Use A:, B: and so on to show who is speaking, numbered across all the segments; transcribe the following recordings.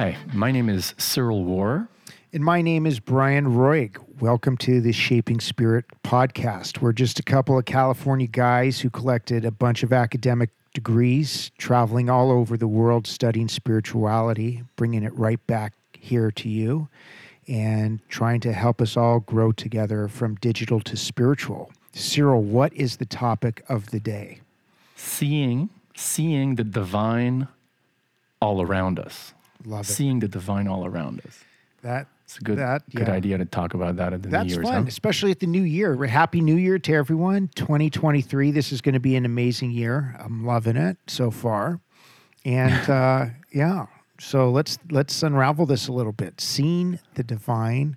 A: Hi, my name is Cyril War.
B: And my name is Brian Roig. Welcome to the Shaping Spirit podcast. We're just a couple of California guys who collected a bunch of academic degrees, traveling all over the world studying spirituality, bringing it right back here to you, and trying to help us all grow together from digital to spiritual. Cyril, what is the topic of the day?
A: Seeing, seeing the divine all around us.
B: Love it.
A: Seeing the divine all around us.
B: That
A: It's a good,
B: That-
A: good
B: yeah.
A: idea to talk about that at the
B: That's
A: New Year's.
B: fun,
A: huh?
B: especially at the new year. Happy New Year to everyone. 2023. This is going to be an amazing year. I'm loving it so far. And uh, yeah, so let's let's unravel this a little bit. Seeing the divine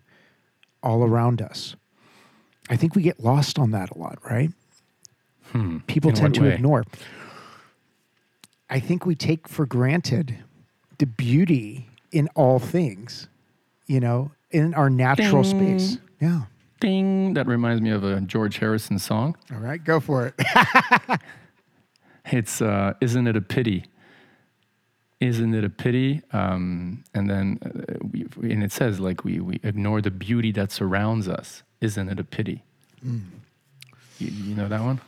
B: all around us. I think we get lost on that a lot, right?
A: Hmm.
B: People
A: In
B: tend to
A: way?
B: ignore. I think we take for granted the beauty in all things, you know, in our natural
A: Ding.
B: space. Yeah.
A: Ding! That reminds me of a George Harrison song.
B: All right, go for it.
A: It's uh, "Isn't It a Pity." Isn't it a pity? Um, and then, uh, we, and it says like we we ignore the beauty that surrounds us. Isn't it a pity?
B: Mm.
A: You, you know that one?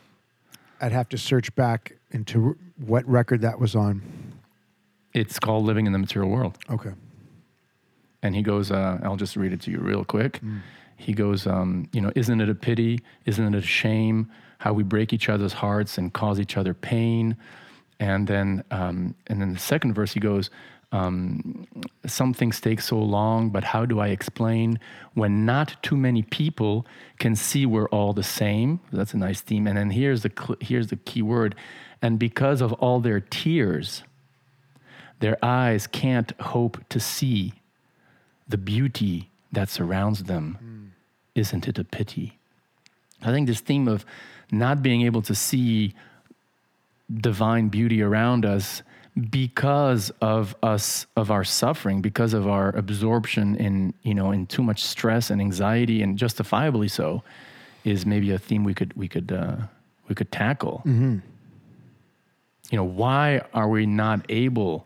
B: I'd have to search back into what record that was on.
A: It's called "Living in the Material World."
B: Okay.
A: And he goes, uh, I'll just read it to you real quick. He goes, um, you know, isn't it a pity? Isn't it a shame how we break each other's hearts and cause each other pain? And then, um, and then the second verse, he goes, um, some things take so long, but how do I explain when not too many people can see we're all the same? That's a nice theme. And then here's the cl- here's the key word, and because of all their tears, their eyes can't hope to see the beauty that surrounds them. Isn't it a pity? I think this theme of not being able to see divine beauty around us because of us of our suffering because of our absorption in you know in too much stress and anxiety and justifiably so is maybe a theme we could we could uh, we could tackle you know why are we not able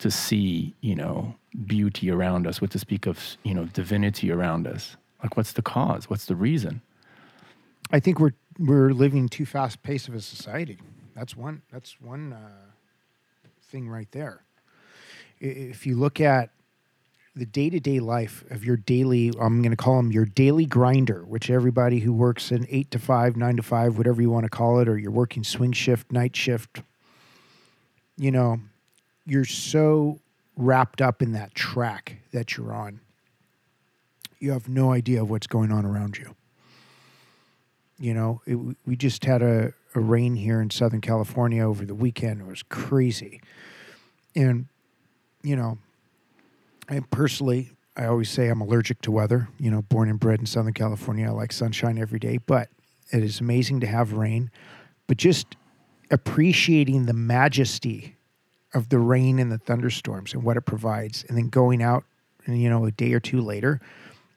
A: to see you know beauty around us with to speak of you know divinity around us like what's the cause what's the reason
B: I think we're we're living too fast pace of a society. That's one. That's one uh, thing right there. If you look at the day to day life of your daily, I'm going to call them your daily grinder, which everybody who works an eight to five, nine to five, whatever you want to call it, or you're working swing shift, night shift, you know, you're so wrapped up in that track that you're on. You have no idea of what's going on around you. You know, it, we just had a, a rain here in Southern California over the weekend. It was crazy. And, you know, I personally, I always say I'm allergic to weather. You know, born and bred in Southern California, I like sunshine every day, but it is amazing to have rain. But just appreciating the majesty of the rain and the thunderstorms and what it provides, and then going out and, you know, a day or two later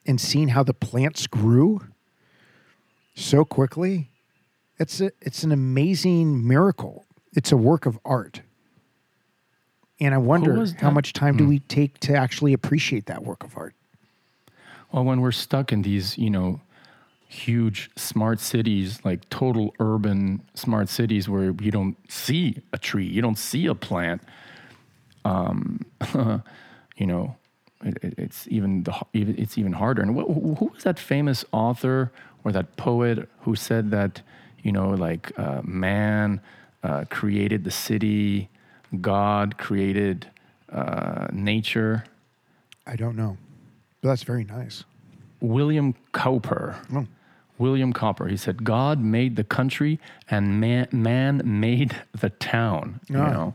B: and seeing how the plants grew so quickly. It's a, it's an amazing miracle. It's a work of art. And I wonder how much time do hmm. we take to actually appreciate that work of art?
A: Well, when we're stuck in these, you know, huge smart cities, like total urban smart cities where you don't see a tree, you don't see a plant, um, you know, it, it, it's even the even it's even harder. And wh- who who was that famous author or that poet who said that, you know, like uh, man uh, created the city, God created uh, nature.
B: I don't know. But that's very nice.
A: William Cowper.
B: Oh.
A: William Cowper. He said, God made the country and man, man made the town. You
B: Ah.
A: know,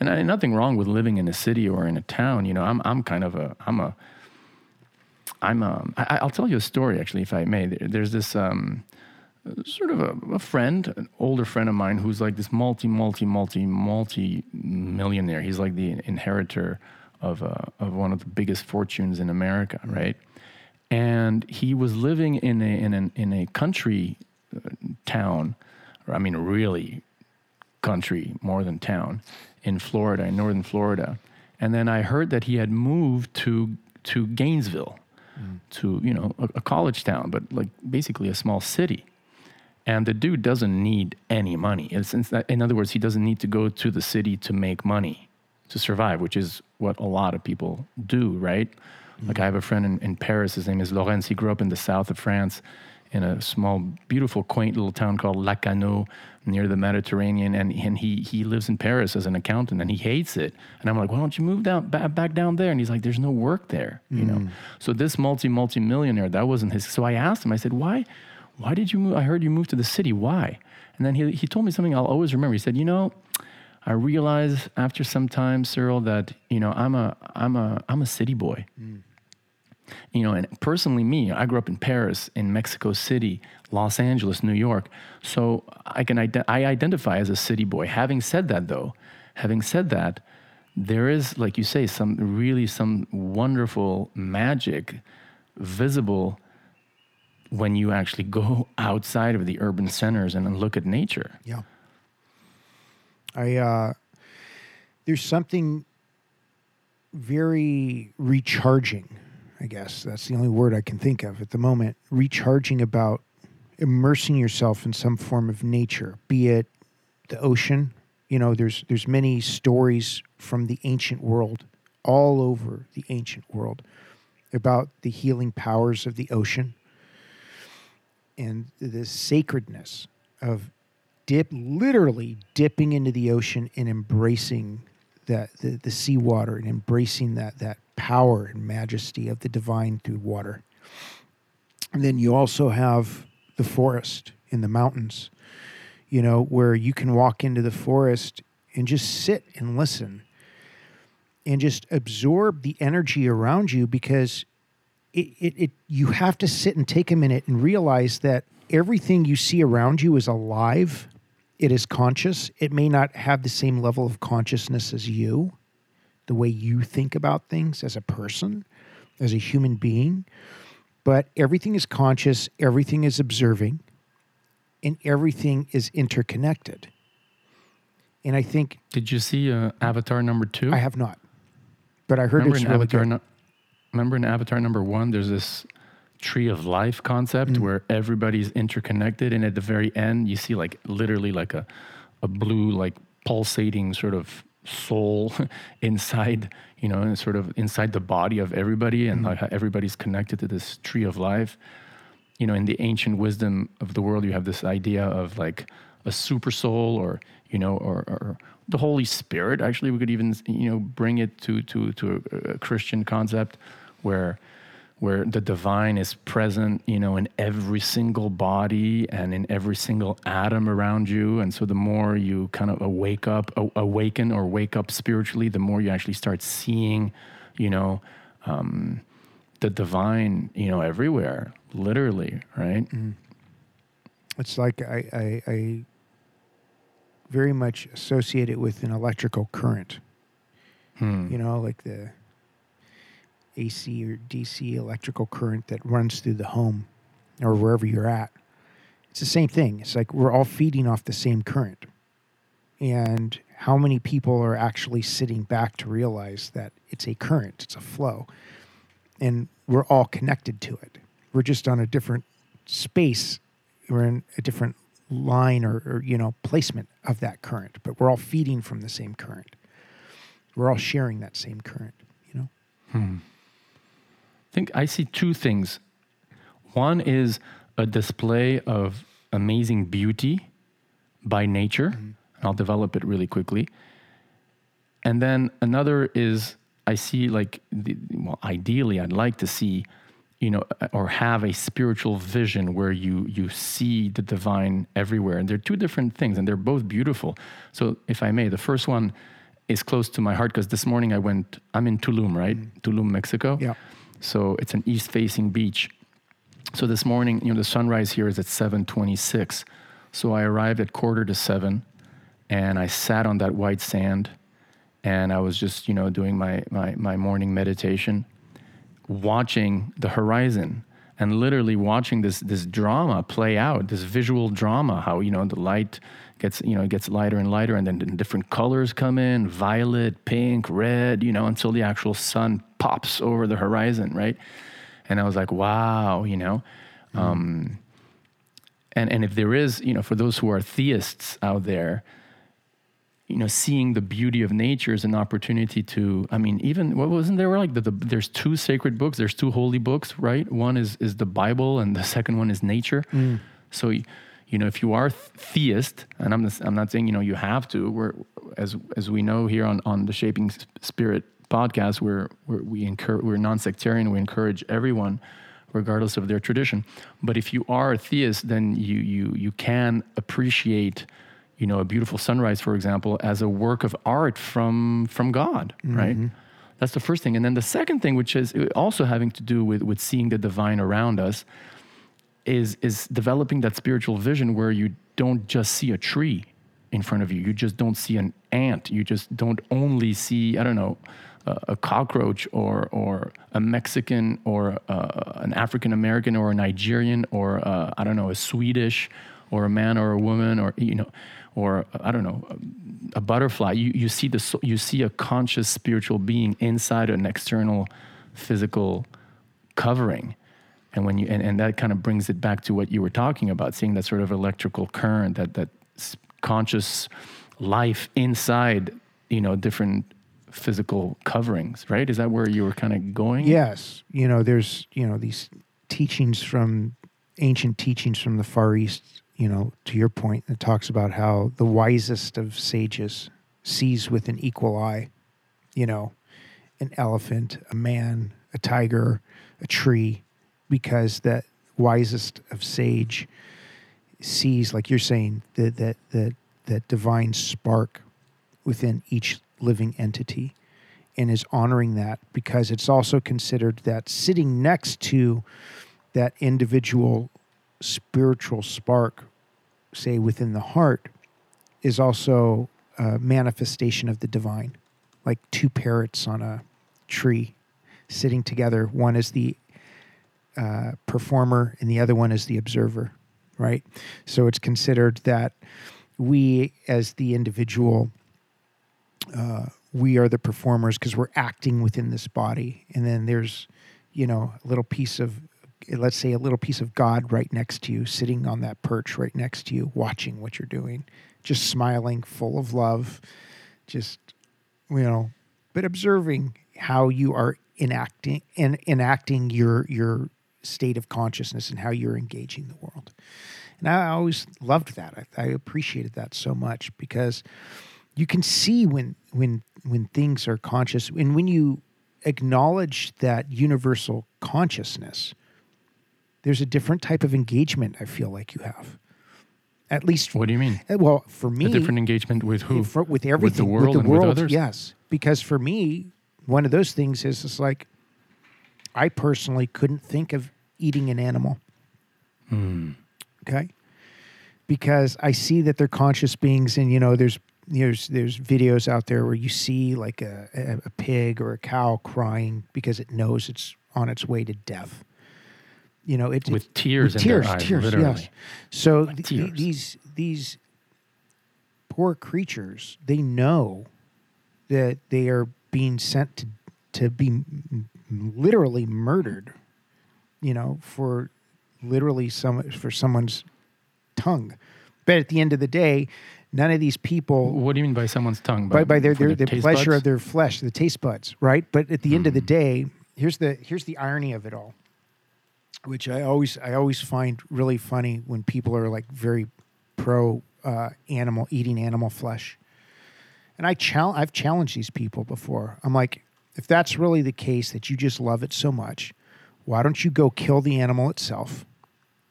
A: and I, nothing wrong with living in a city or in a town. You know, I'm I'm kind of a I'm a I'm a I, I'll tell you a story actually, if I may. There- There's this um, sort of a, a friend, an older friend of mine, who's like this multi multi multi multi millionaire. He's like the inheritor of uh, of one of the biggest fortunes in America, right? And he was living in a in an in a country uh, town, or I mean, really country more than town, in Florida, in northern Florida, And then I heard that he had moved to to Gainesville, to you know a, a college town, but like basically a small city. And the dude doesn't need any money. That- in other words, he doesn't need to go to the city to make money to survive, which is what a lot of people do, right? Mm-hmm. Like I have a friend in, in Paris. His name is Lorenz. He grew up in the south of France, in a small, beautiful, quaint little town called Lacanau near the Mediterranean, and and he he lives in Paris as an accountant, and he hates it. And I'm like, why don't you move down back, back down there? And he's like, there's no work there, you know. Mm. So this multi multi millionaire, that wasn't his. So I asked him. I said, why, why did you move? I heard you moved to the city. Why? And then he he told me something I'll always remember. He said, you know. I realized after some time, Cyril, that you know I'm a I'm a I'm a city boy. Mm. You know, and personally, me, I grew up in Paris, in Mexico City, Los Angeles, New York. So I can I identify as a city boy. Having said that, though, having said that, there is, like you say, some really some wonderful magic visible when you actually go outside of the urban centers and look at nature.
B: Yeah. I uh there's something very recharging, I guess. That's the only word I can think of at the moment. Recharging about immersing yourself in some form of nature, be it the ocean. You know, there's there's many stories from the ancient world, all over the ancient world, about the healing powers of the ocean and the sacredness of dip literally dipping into the ocean and embracing that the, the seawater and embracing that that power and majesty of the divine through water. And then you also have the forest in the mountains, you know, where you can walk into the forest and just sit and listen and just absorb the energy around you because it, it, it you have to sit and take a minute and realize that everything you see around you is alive it is conscious it may not have the same level of consciousness as you the way you think about things as a person as a human being but everything is conscious everything is observing and everything is interconnected and i think
A: Did you see uh, Avatar number two?
B: i have not but i heard
A: remember
B: it's really
A: Avatar.
B: good
A: nu- remember in Avatar number one, there's this tree of life concept
B: Mm.
A: where everybody's interconnected, and at the very end, you see like literally like a a blue like pulsating sort of soul inside, you know, and sort of inside the body of everybody,
B: Mm.
A: and like how everybody's connected to this tree of life. You know, in the ancient wisdom of the world, you have this idea of like a super soul, or you know, or, or the Holy Spirit. Actually, we could even you know bring it to to to a Christian concept where where the divine is present, you know, in every single body and in every single atom around you. And so the more you kind of awake up, awaken or wake up spiritually, the more you actually start seeing, you know, um, the divine, you know, everywhere, literally, right?
B: It's like I, I, I very much associate it with an electrical current.
A: Hmm.
B: You know, like the AC or DC electrical current that runs through the home or wherever you're at. It's the same thing. It's like we're all feeding off the same current. And how many people are actually sitting back to realize that it's a current, it's a flow, and we're all connected to it. We're just on a different space, we're in a different line or, or you know placement of that current, but we're all feeding from the same current. We're all sharing that same current. You know.
A: I think I see two things. One is a display of amazing beauty by nature, mm-hmm. and I'll develop it really quickly. And then another is I see like, the, well, ideally, I'd like to see, you know, or have a spiritual vision where you you see the divine everywhere, and they're two different things, and they're both beautiful. So, if I may, the first one is close to my heart because this morning I went. I'm in Tulum, right? Mm-hmm. Tulum, Mexico.
B: Yeah.
A: So it's an east-facing beach. So this morning, you know, the sunrise here is at 7:26. So I arrived at quarter to seven, and I sat on that white sand, and I was just, you know, doing my my my morning meditation, watching the horizon. and literally watching this this drama play out, this visual drama, how you know the light gets you know it gets lighter and lighter, and then different colors come in, violet, pink, red, you know, until the actual sun pops over the horizon, right? And I was like, wow, you know. Mm. Um, and and if there is, you know, for those who are theists out there, you know, seeing the beauty of nature is an opportunity to. I mean, even what wasn't there like the, the, there's two sacred books, there's two holy books, right? One is is the Bible, and the second one is nature. Mm. So, you know, if you are theist, and I'm I'm not saying you know you have to. We're as as we know here on on the Shaping Spirit podcast, we're, we're we encourage we're non-sectarian. We encourage everyone regardless of their tradition. But if you are a theist, then you you you can appreciate you know, a beautiful sunrise, for example, as a work of art from from God, mm-hmm. right? That's the first thing. And then the second thing, which is also having to do with with seeing the divine around us, is is developing that spiritual vision where you don't just see a tree in front of you. You just don't see an ant. You just don't only see, I don't know, a, cockroach or or a Mexican or a, an African American or a Nigerian or a, I don't know, a Swedish or a man or a woman or you know or I don't know, a butterfly. You, you see the you see a conscious spiritual being inside an external physical covering. And when you and, and that kind of brings it back to what you were talking about, seeing that sort of electrical current, that that conscious life inside, you know, different physical coverings, right? Is that where you were kind of going?
B: Yes. You know, there's, you know, these teachings from ancient teachings from the Far East you know, to your point, it talks about how the wisest of sages sees with an equal eye, you know, an elephant, a man, a tiger, a tree, because that wisest of sage sees, like you're saying, that that that that divine spark within each living entity and is honoring that because it's also considered that sitting next to that individual spiritual spark, say within the heart, is also a manifestation of the divine, like two parrots on a tree sitting together. One is the uh, performer, and the other one is the observer, right? So it's considered that we, as the individual, uh, we are the performers because we're acting within this body, and then there's, you know, a little piece of let's say a little piece of God right next to you, sitting on that perch right next to you, watching what you're doing, just smiling, full of love, just you know, but observing how you are enacting and enacting your your state of consciousness and how you're engaging the world. And I always loved that. I, I appreciated that so much because you can see when when when things are conscious and when you acknowledge that universal consciousness there's a different type of engagement I feel like you have. At least,
A: what do you mean?
B: Uh, well, for me,
A: a different engagement with who?
B: For, with everything, with
A: the world,
B: with the world,
A: with others.
B: Yes, because for me, one of those things is it's like I personally couldn't think of eating an animal.
A: Hmm.
B: Okay, because I see that they're conscious beings, and you know, there's there's there's videos out there where you see like a, a, pig or a cow crying because it knows it's on its way to death you know, it,
A: with tears
B: with
A: in
B: tears,
A: their eyes,
B: tears,
A: literally.
B: yes. So th- th- these these poor creatures, they know that they are being sent to to be literally murdered. You know, for literally some for someone's tongue. But at the end of the day, none of these people.
A: What do you mean by someone's tongue?
B: By, by their, their,
A: the
B: the pleasure
A: buds?
B: of their flesh, the taste buds, right? But at the mm. end of the
A: Hmm.
B: day, here's the here's the irony of it all which I always I always find really funny when people are like very pro uh, animal eating animal flesh. And I chal- I've challenged these people before. I'm like, if that's really the case that you just love it so much, why don't you go kill the animal itself?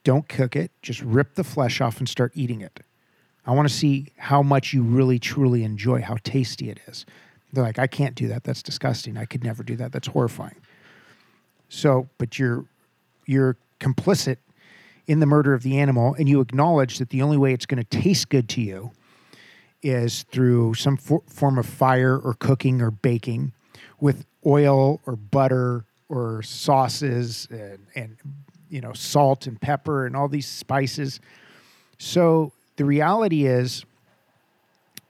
B: Don't cook it, just rip the flesh off and start eating it. I want to see how much you really truly enjoy how tasty it is. They're like, I can't do that. That's disgusting. I could never do that. That's horrifying. So, but you're you're complicit in the murder of the animal and you acknowledge that the only way it's going to taste good to you is through some for- form of fire or cooking or baking with oil or butter or sauces and, and you know, salt and pepper and all these spices. So the reality is,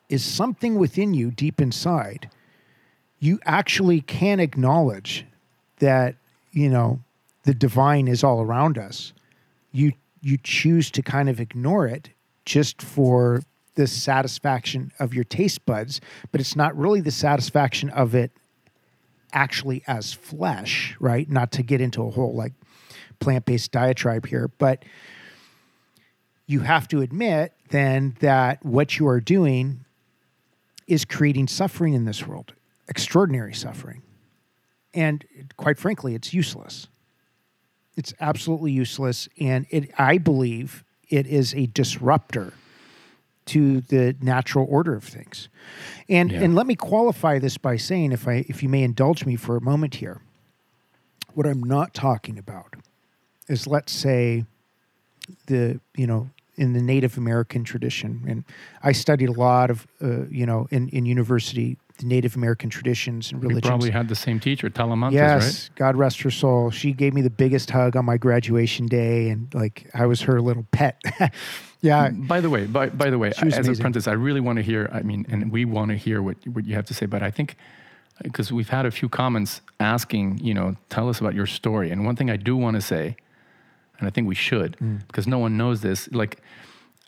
B: is something within you deep inside, you actually can acknowledge that, you know, the divine is all around us. You you choose to kind of ignore it just for the satisfaction of your taste buds, but it's not really the satisfaction of it actually as flesh, right? Not to get into a whole like plant based diatribe here, but you have to admit then that what you are doing is creating suffering in this world, extraordinary suffering. And quite frankly, it's useless. It's absolutely useless. And it, I believe it is a disruptor to the natural order of things. And
A: Yeah.
B: and let me qualify this by saying if I if you may indulge me for a moment here. What I'm not talking about is let's say the you know in the Native American tradition and I studied a lot of uh, you know in in university the Native American traditions and
A: You probably had the same teacher, Talamantez,
B: Yes,
A: right?
B: God rest her soul. She gave me the biggest hug on my graduation day, and like I was her little pet. yeah,
A: By the way, by, by the way, as
B: amazing.
A: a apprentice, I really want to hear. I mean, and we want to hear what what you have to say. But I think because we've had a few comments asking, you know, tell us about your story. And one thing I do want to say, and I think we should,
B: Mm.
A: because no one knows this. Like,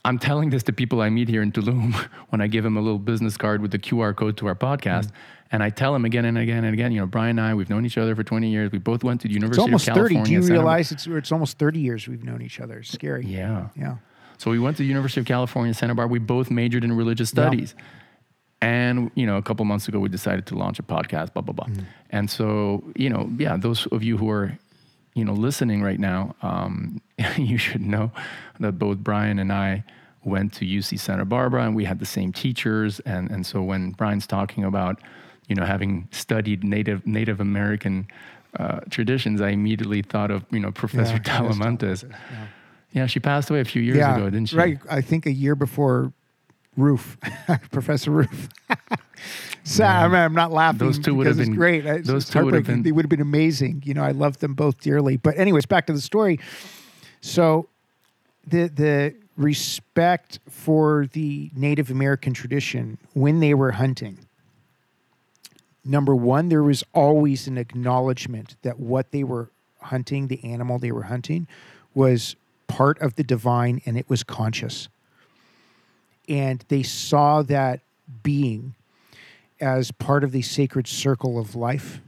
A: I'm telling this to people I meet here in Tulum when I give them a little business card with the QR code to our podcast.
B: Mm.
A: And I tell them again and again and again, you know, Brian and I, we've known each other for 20 years. We both went to the
B: it's
A: University
B: almost
A: of. California.
B: Do you
A: Santa-
B: realize it's it's almost thirty years we've known each other? It's scary.
A: Yeah.
B: yeah.
A: So we went to the University of California, Santa Barbara. We both majored in religious
B: Yeah.
A: studies. And, you know, a couple months ago, we decided to launch a podcast, blah, blah, blah.
B: Mm.
A: And so, you know, yeah, those of you who are, you know, listening right now, um, you should know that both Brian and I went to UC Santa Barbara and we had the same teachers. And, and so when Brian's talking about, you know, having studied Native, Native American uh, traditions, I immediately thought of, you know, Professor
B: Yeah,
A: Talamantez.
B: Yeah.
A: Yeah, she passed away a few years
B: yeah,
A: ago, didn't she?
B: Right. I think a year before Roof, Professor Roof. mean, I'm not laughing.
A: Those two would have been-
B: great. It's,
A: those
B: it's
A: two would have been-
B: They would have been amazing. You know, I love them both dearly. But anyways, back to the story. So the the respect for the Native American tradition when they were hunting. Number one, there was always an acknowledgement that what they were hunting, the animal they were hunting, was part of the divine and it was conscious. And they saw that being as part of the sacred circle of life,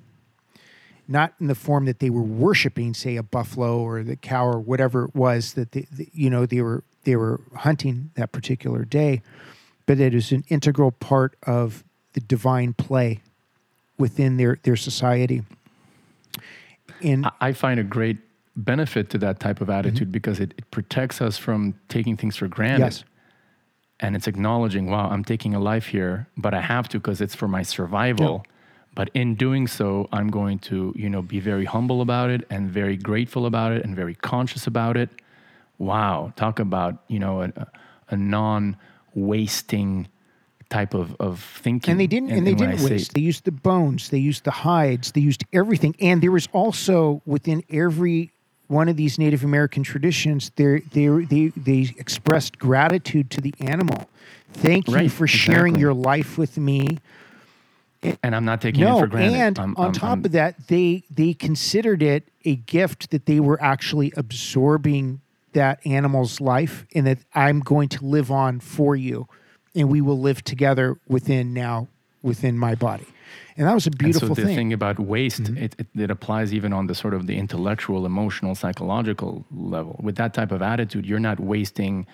B: not in the form that they were worshiping, say, a buffalo or the cow or whatever it was that they, the- you know they were they were hunting that particular day, but it is an integral part of the divine play within their their society. And
A: I- find a great benefit to that type of
B: Mm-hmm.
A: attitude because it, it protects us from taking things for granted.
B: yes,
A: And it's acknowledging, wow, I'm taking a life here, but I have to because it's for my survival. But in doing so, I'm going to, you know, be very humble about it and very grateful about it and very conscious about it. Wow, talk about, you know, a, a non-wasting type of, of thinking.
B: and they didn't and, they
A: when I
B: didn't waste. They used the bones, they used the hides, they used everything. And there was also within every one of these Native American traditions, they they they expressed gratitude to the animal. Thank you
A: Right,
B: for sharing
A: exactly.
B: your life with me.
A: And I'm not taking it for granted.
B: and
A: I'm-
B: on
A: I'm-
B: top
A: I'm-
B: of that, they they considered it a gift that they were actually absorbing that animal's life, and that I'm going to live on for you, and we will live together within now within my body, and that was a
A: And
B: beautiful
A: so the
B: thing.
A: thing, about waste,
B: Mm-hmm.
A: it, it, it applies even on the sort of the intellectual, emotional, psychological level. With that type of attitude, you're not wasting,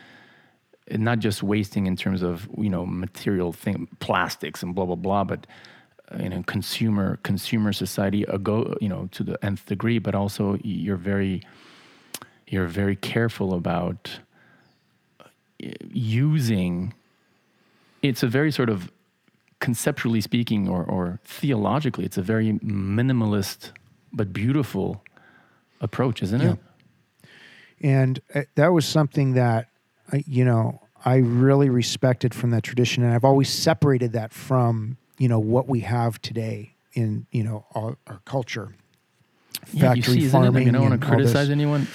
A: not just wasting in terms of you know material thing, plastics and blah blah blah, but uh, you know consumer consumer society a go you know to the nth degree, but also you're very you're very careful about uh, using. It's a very sort of conceptually speaking or, or theologically, it's a very minimalist but beautiful approach, isn't it?
B: and uh, that was something that I, you know I really respected from that tradition, and I've always separated that from you know what we have today in you know our, our culture.
A: Yeah, you
B: Factory
A: see, it? Like, I don't want to criticize anyone.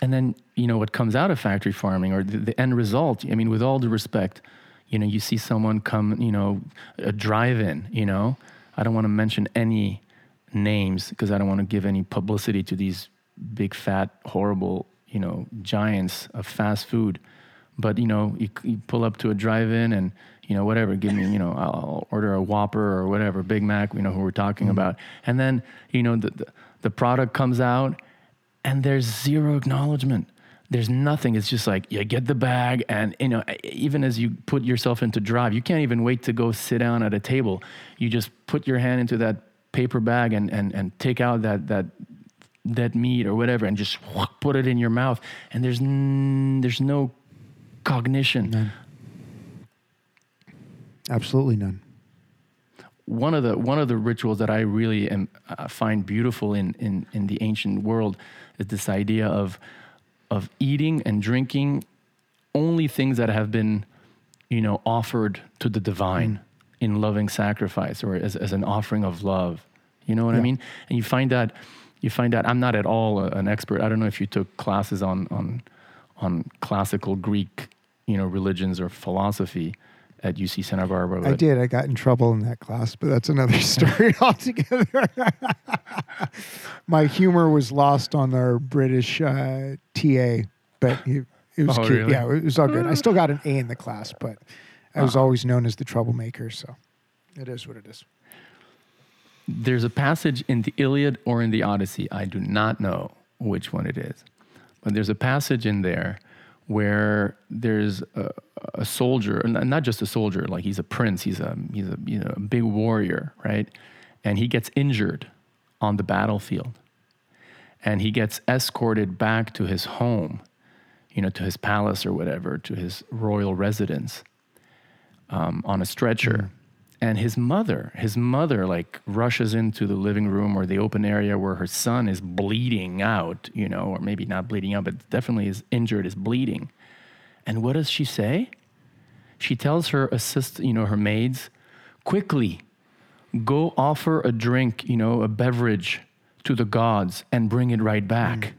A: and then you know what comes out of factory farming or the, the end result. I mean, with all due respect, you know, you see someone come, you know, a drive-in. You know, I don't want to mention any names because I don't want to give any publicity to these big, fat, horrible, you know, giants of fast food. But you know, you, you pull up to a drive-in and you know, whatever, give me, you know, I'll order a Whopper or whatever, Big Mac, you know, who we're talking mm-hmm. about. And then, you know, the, the, the product comes out and there's zero acknowledgement. There's nothing. It's just like you get the bag, and you know, even as you put yourself into drive, you can't even wait to go sit down at a table. You just put your hand into that paper bag and and and take out that that that meat or whatever, and just put it in your mouth. And there's n- there's no cognition.
B: None. Absolutely none
A: one of the one of the rituals that I really am, uh, find beautiful in, in in the ancient world is this idea of of eating and drinking only things that have been you know offered to the divine mm. in loving sacrifice or as, as an offering of love you know what yeah. i mean and you find that you find that i'm not at all a, an expert i don't know if you took classes on on on classical greek you know religions or philosophy at UC Santa Barbara.
B: I did. I got in trouble in that class, but that's another story altogether. My humor was lost on our British uh, TA, but it, it was
A: oh,
B: cute.
A: Really?
B: Yeah, it was all good. I still got an A in the class, but I was uh always known as the troublemaker. So it is what it is.
A: There's a passage in the Iliad or in the Odyssey. I do not know which one it is, but there's a passage in there where there's a, a, soldier, not just a soldier, like he's a prince, he's a he's a you know a big warrior, right? And he gets injured on the battlefield, and he gets escorted back to his home, you know, to his palace or whatever, to his royal residence, um, on a stretcher. And his mother his mother like rushes into the living room or the open area where her son is bleeding out you know or maybe not bleeding out but definitely is injured is bleeding and what does she say she tells her assist you know her maids quickly go offer a drink you know a beverage to the gods and bring it right back mm.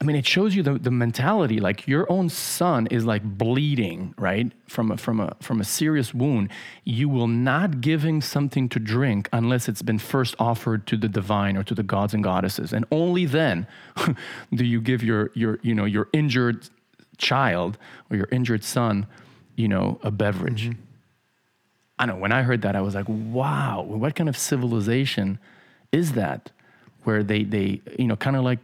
A: I mean, it shows you the, the mentality. Like your own son is like bleeding, right, from a, from a from a serious wound. You will not give him something to drink unless it's been first offered to the divine or to the gods and goddesses, and only then do you give your your you know your injured child or your injured son, you know, a beverage. Mm-hmm. I know. When I heard that, I was like, wow, what kind of civilization is that? Where they they you know kind of like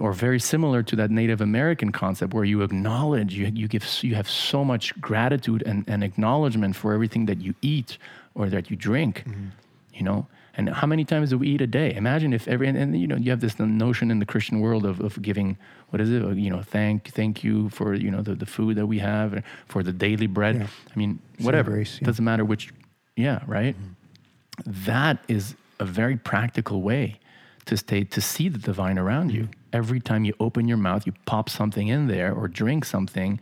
A: or very similar to that Native American concept where you acknowledge, you, you, give, you have so much gratitude and, and acknowledgement for everything that you eat or that you drink, mm-hmm. you know? And how many times do we eat a day? Imagine if every, and, and, you know, you have this notion in the Christian world of, of giving, what is it? Uh, you know, thank, thank you for, you know, the, the food that we have, for the daily bread. Yeah. I mean, whatever. Grace, yeah. Doesn't matter which, yeah, right? Mm-hmm. That is a very practical way to stay, to see the divine around you. Every time you open your mouth, you pop something in there or drink something,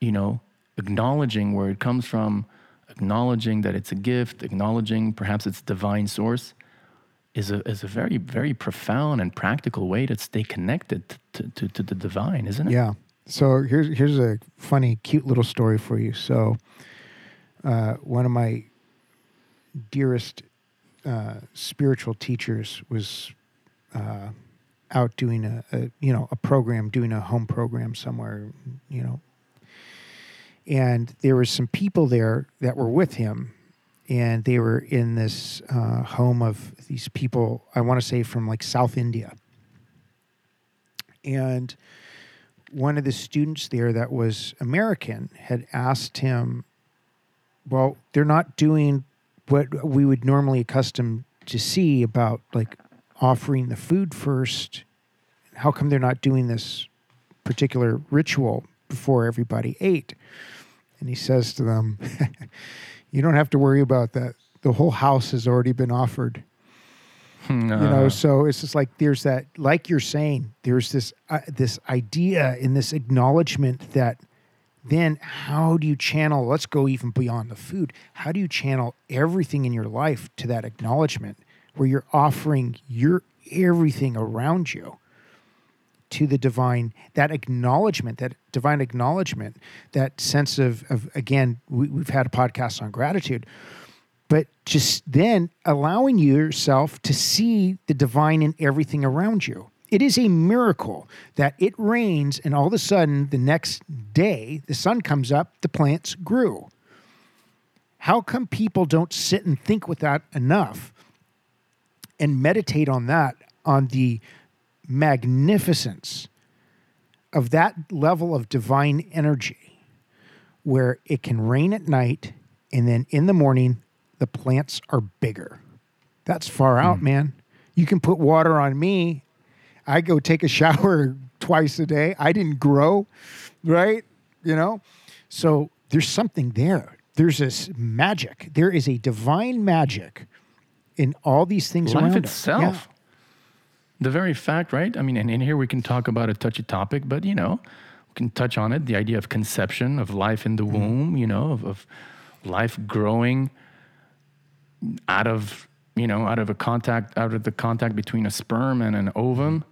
A: you know, acknowledging where it comes from, acknowledging that it's a gift, acknowledging perhaps it's divine source is a, is a very, very profound and practical way to stay connected to, to, to the divine, isn't it?
B: Yeah. So here's, here's a funny, cute little story for you. So, uh, one of my dearest uh, spiritual teachers was uh, out doing a, a, you know a program, doing a home program somewhere, you know. And there were some people there that were with him, and they were in this uh, home of these people. I want to say from like South India, and one of the students there that was American had asked him, "Well, they're not doing what we would normally accustom to see about like offering the food first. How come they're not doing this particular ritual before everybody ate? And he says to them, You don't have to worry about that. The whole house has already been offered. You know, so it's just like there's that, like you're saying, there's this uh, this idea in this acknowledgement that then how do you channel? Let's go even beyond the food. How do you channel everything in your life to that acknowledgement? where you're offering your everything around you to the divine, that acknowledgement, that divine acknowledgement, that sense of, of again, we, we've had a podcast on gratitude, but just then allowing yourself to see the divine in everything around you. It is a miracle that it rains and all of a sudden the next day the sun comes up, the plants grew. How come people don't sit and think with that enough and meditate on that, on the magnificence of that level of divine energy where it can rain at night and then in the morning the plants are bigger. That's far out, hmm. man. You can put water on me. I go take a shower twice a day. I didn't grow, right? You know? So there's something there. There's this magic. There is a divine magic in all these things
A: Life
B: around
A: itself.
B: Yeah.
A: The very fact, right? I mean, and in here we can talk about a touchy topic, but you know, we can touch on it. The idea of conception, of life in the
B: Mm-hmm.
A: womb, you know, of, of life growing out of you know out of a contact out of the contact between a sperm and an ovum,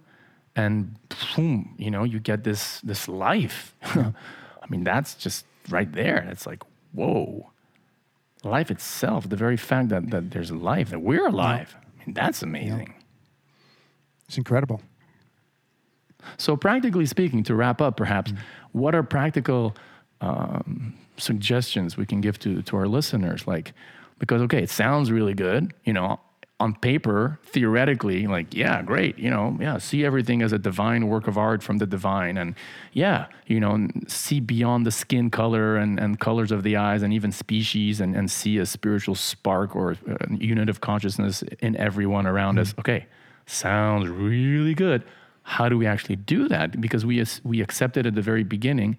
A: and boom, you know, you get this this life. I mean, that's just right there. It's like whoa, life itself. The very fact that that there's life, that we're alive. I mean, that's amazing.
B: It's incredible.
A: So, practically speaking, to wrap up, perhaps, what are practical um, suggestions we can give to, to our listeners? Like, because, okay, it sounds really good, you know, on paper, theoretically, like, yeah, great, you know, yeah, see everything as a divine work of art from the divine. And yeah, you know, see beyond the skin color and, and colors of the eyes and even species and, and see a spiritual spark or uh, a unit of consciousness in everyone around us. Mm. Okay, sounds really good how do we actually do that? Because we we accepted at the very beginning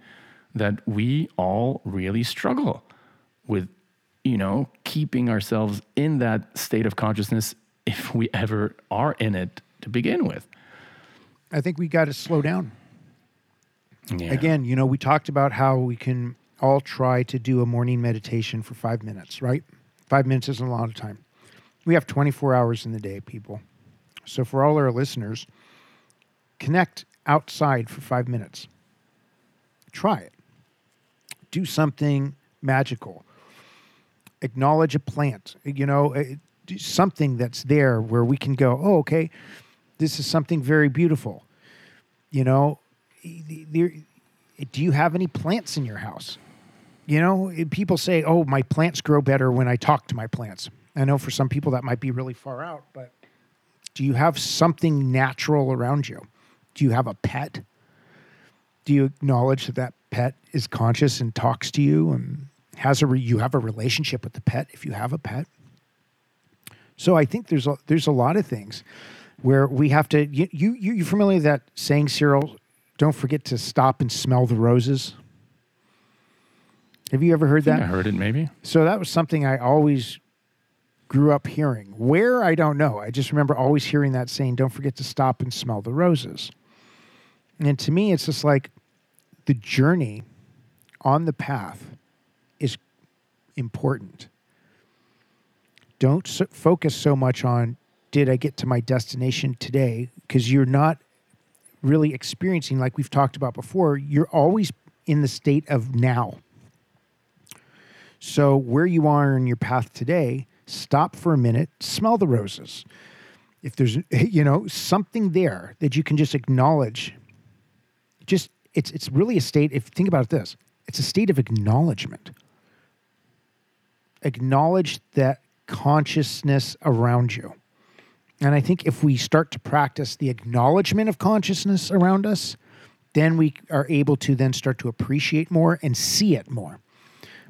A: that we all really struggle with, you know, keeping ourselves in that state of consciousness if we ever are in it to begin with.
B: I think we got to slow down.
A: Yeah.
B: Again, you know, we talked about how we can all try to do a morning meditation for five minutes, right? Five minutes isn't a lot of time. We have 24 hours in the day, people. So for all our listeners, connect outside for five minutes. Try it. Do something magical. Acknowledge a plant, you know, eh, something that's there where we can go, oh, okay, this is something very beautiful. You know, do you have any plants in your house? You know, eh, people say, oh, my plants grow better when I talk to my plants. I know for some people that might be really far out, but do you have something natural around you? Do you have a pet? Do you acknowledge that that pet is conscious and talks to you and has a re- you have a relationship with the pet if you have a pet? So I think there's a, there's a lot of things where we have to. You you you familiar with that saying, Cyril? Don't forget to stop and smell the roses. Have you ever heard
A: I
B: that?
A: I heard it maybe.
B: So that was something I always grew up hearing. Where I don't know. I just remember always hearing that saying, "Don't forget to stop and smell the roses." And to me, it's just like the journey on the path important. Don't so focus so much on did I get to my destination today because you're not really experiencing like we've talked about before. You're always in the state of now. So, where you are in your path today, stop for a minute, smell the roses. If there's, you know, something there that you can just acknowledge, just it's it's really a state. If think about this, it's a state of acknowledgement. Acknowledge that consciousness around you. And I think if we start to practice the acknowledgement of consciousness around us, then we are able to then start to appreciate more and see it more.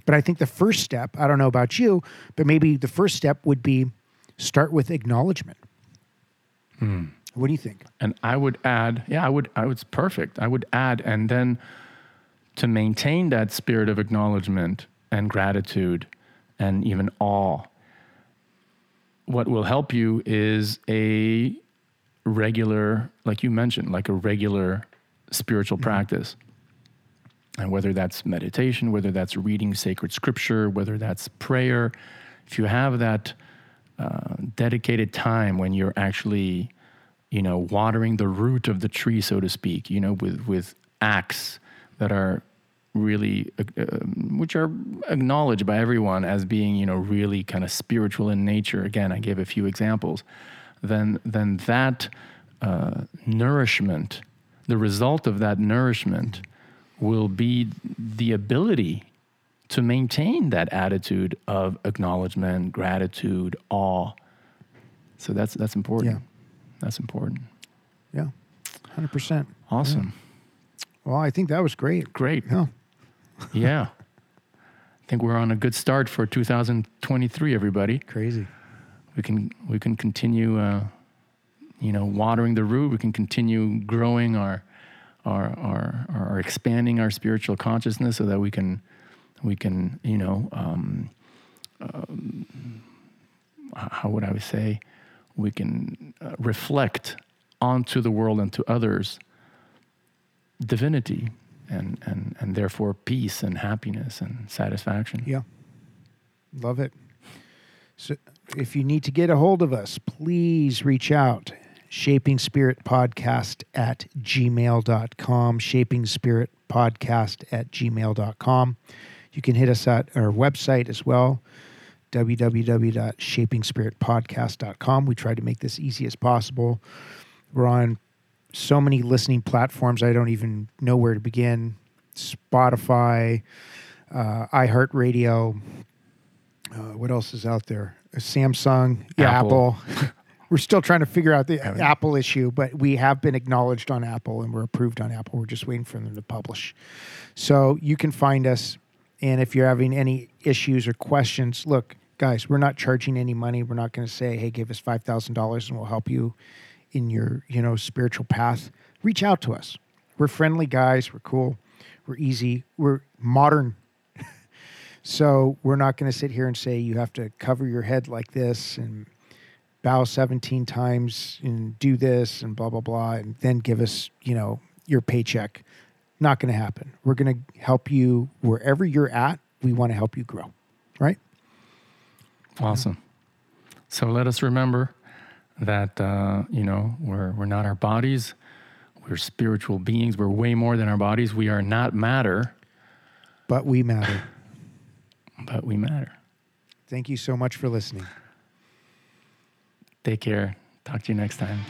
B: But I think the first step, I don't know about you, but maybe the first step would be start with acknowledgement. Hmm. What do you think?
A: And I would add, yeah, I would, I would, perfect. I would add, and then to maintain that spirit of acknowledgement and gratitude and even awe, what will help you is a regular, like you mentioned, like a regular spiritual practice. And whether that's meditation, whether that's reading sacred scripture, whether that's prayer, if you have that uh, dedicated time when you're actually you know, watering the root of the tree, so to speak, you know, with, with acts that are really, uh, um, which are acknowledged by everyone as being, you know, really kind of spiritual in nature. Again, I gave a few examples. Then, then that uh, nourishment, the result of that nourishment, will be the ability to maintain that attitude of acknowledgement, gratitude, awe. So that's that's important.
B: Yeah.
A: That's important.
B: Yeah, hundred percent.
A: Awesome.
B: Well, I think that was great.
A: Great.
B: Yeah.
A: Yeah. I think we're on a good start for 2023 everybody.
B: Crazy.
A: We can we can continue uh, you know watering the root, we can continue growing our our, our, our expanding our spiritual consciousness so that we can we can you know um, um, how would I say we can uh, reflect onto the world and to others divinity and, and, and therefore peace and happiness and satisfaction.
B: Yeah. Love it. So if you need to get a hold of us, please reach out. Shaping Spirit Podcast at gmail.com. Shaping Spirit Podcast at gmail.com. You can hit us at our website as well, www.shapingspiritpodcast.com. We try to make this easy as possible. We're on so many listening platforms, I don't even know where to begin. Spotify, uh, iHeartRadio. Uh, what else is out there? Samsung,
A: Apple.
B: Apple. we're still trying to figure out the Apple issue, but we have been acknowledged on Apple and we're approved on Apple. We're just waiting for them to publish. So you can find us. And if you're having any issues or questions, look, guys, we're not charging any money. We're not going to say, hey, give us $5,000 and we'll help you in your, you know, spiritual path. Reach out to us. We're friendly guys. We're cool. We're easy. We're modern. so we're not going to sit here and say you have to cover your head like this and bow 17 times and do this and blah, blah, blah, and then give us, you know, your paycheck. Not going to happen. We're going to help you wherever you're at. We want to help you grow, right?
A: Awesome. So let us remember that uh, you know we're we're not our bodies. We're spiritual beings. We're way more than our bodies. We are not matter,
B: But we matter.
A: but we matter.
B: Thank you so much for listening.
A: Take care. Talk to you next time.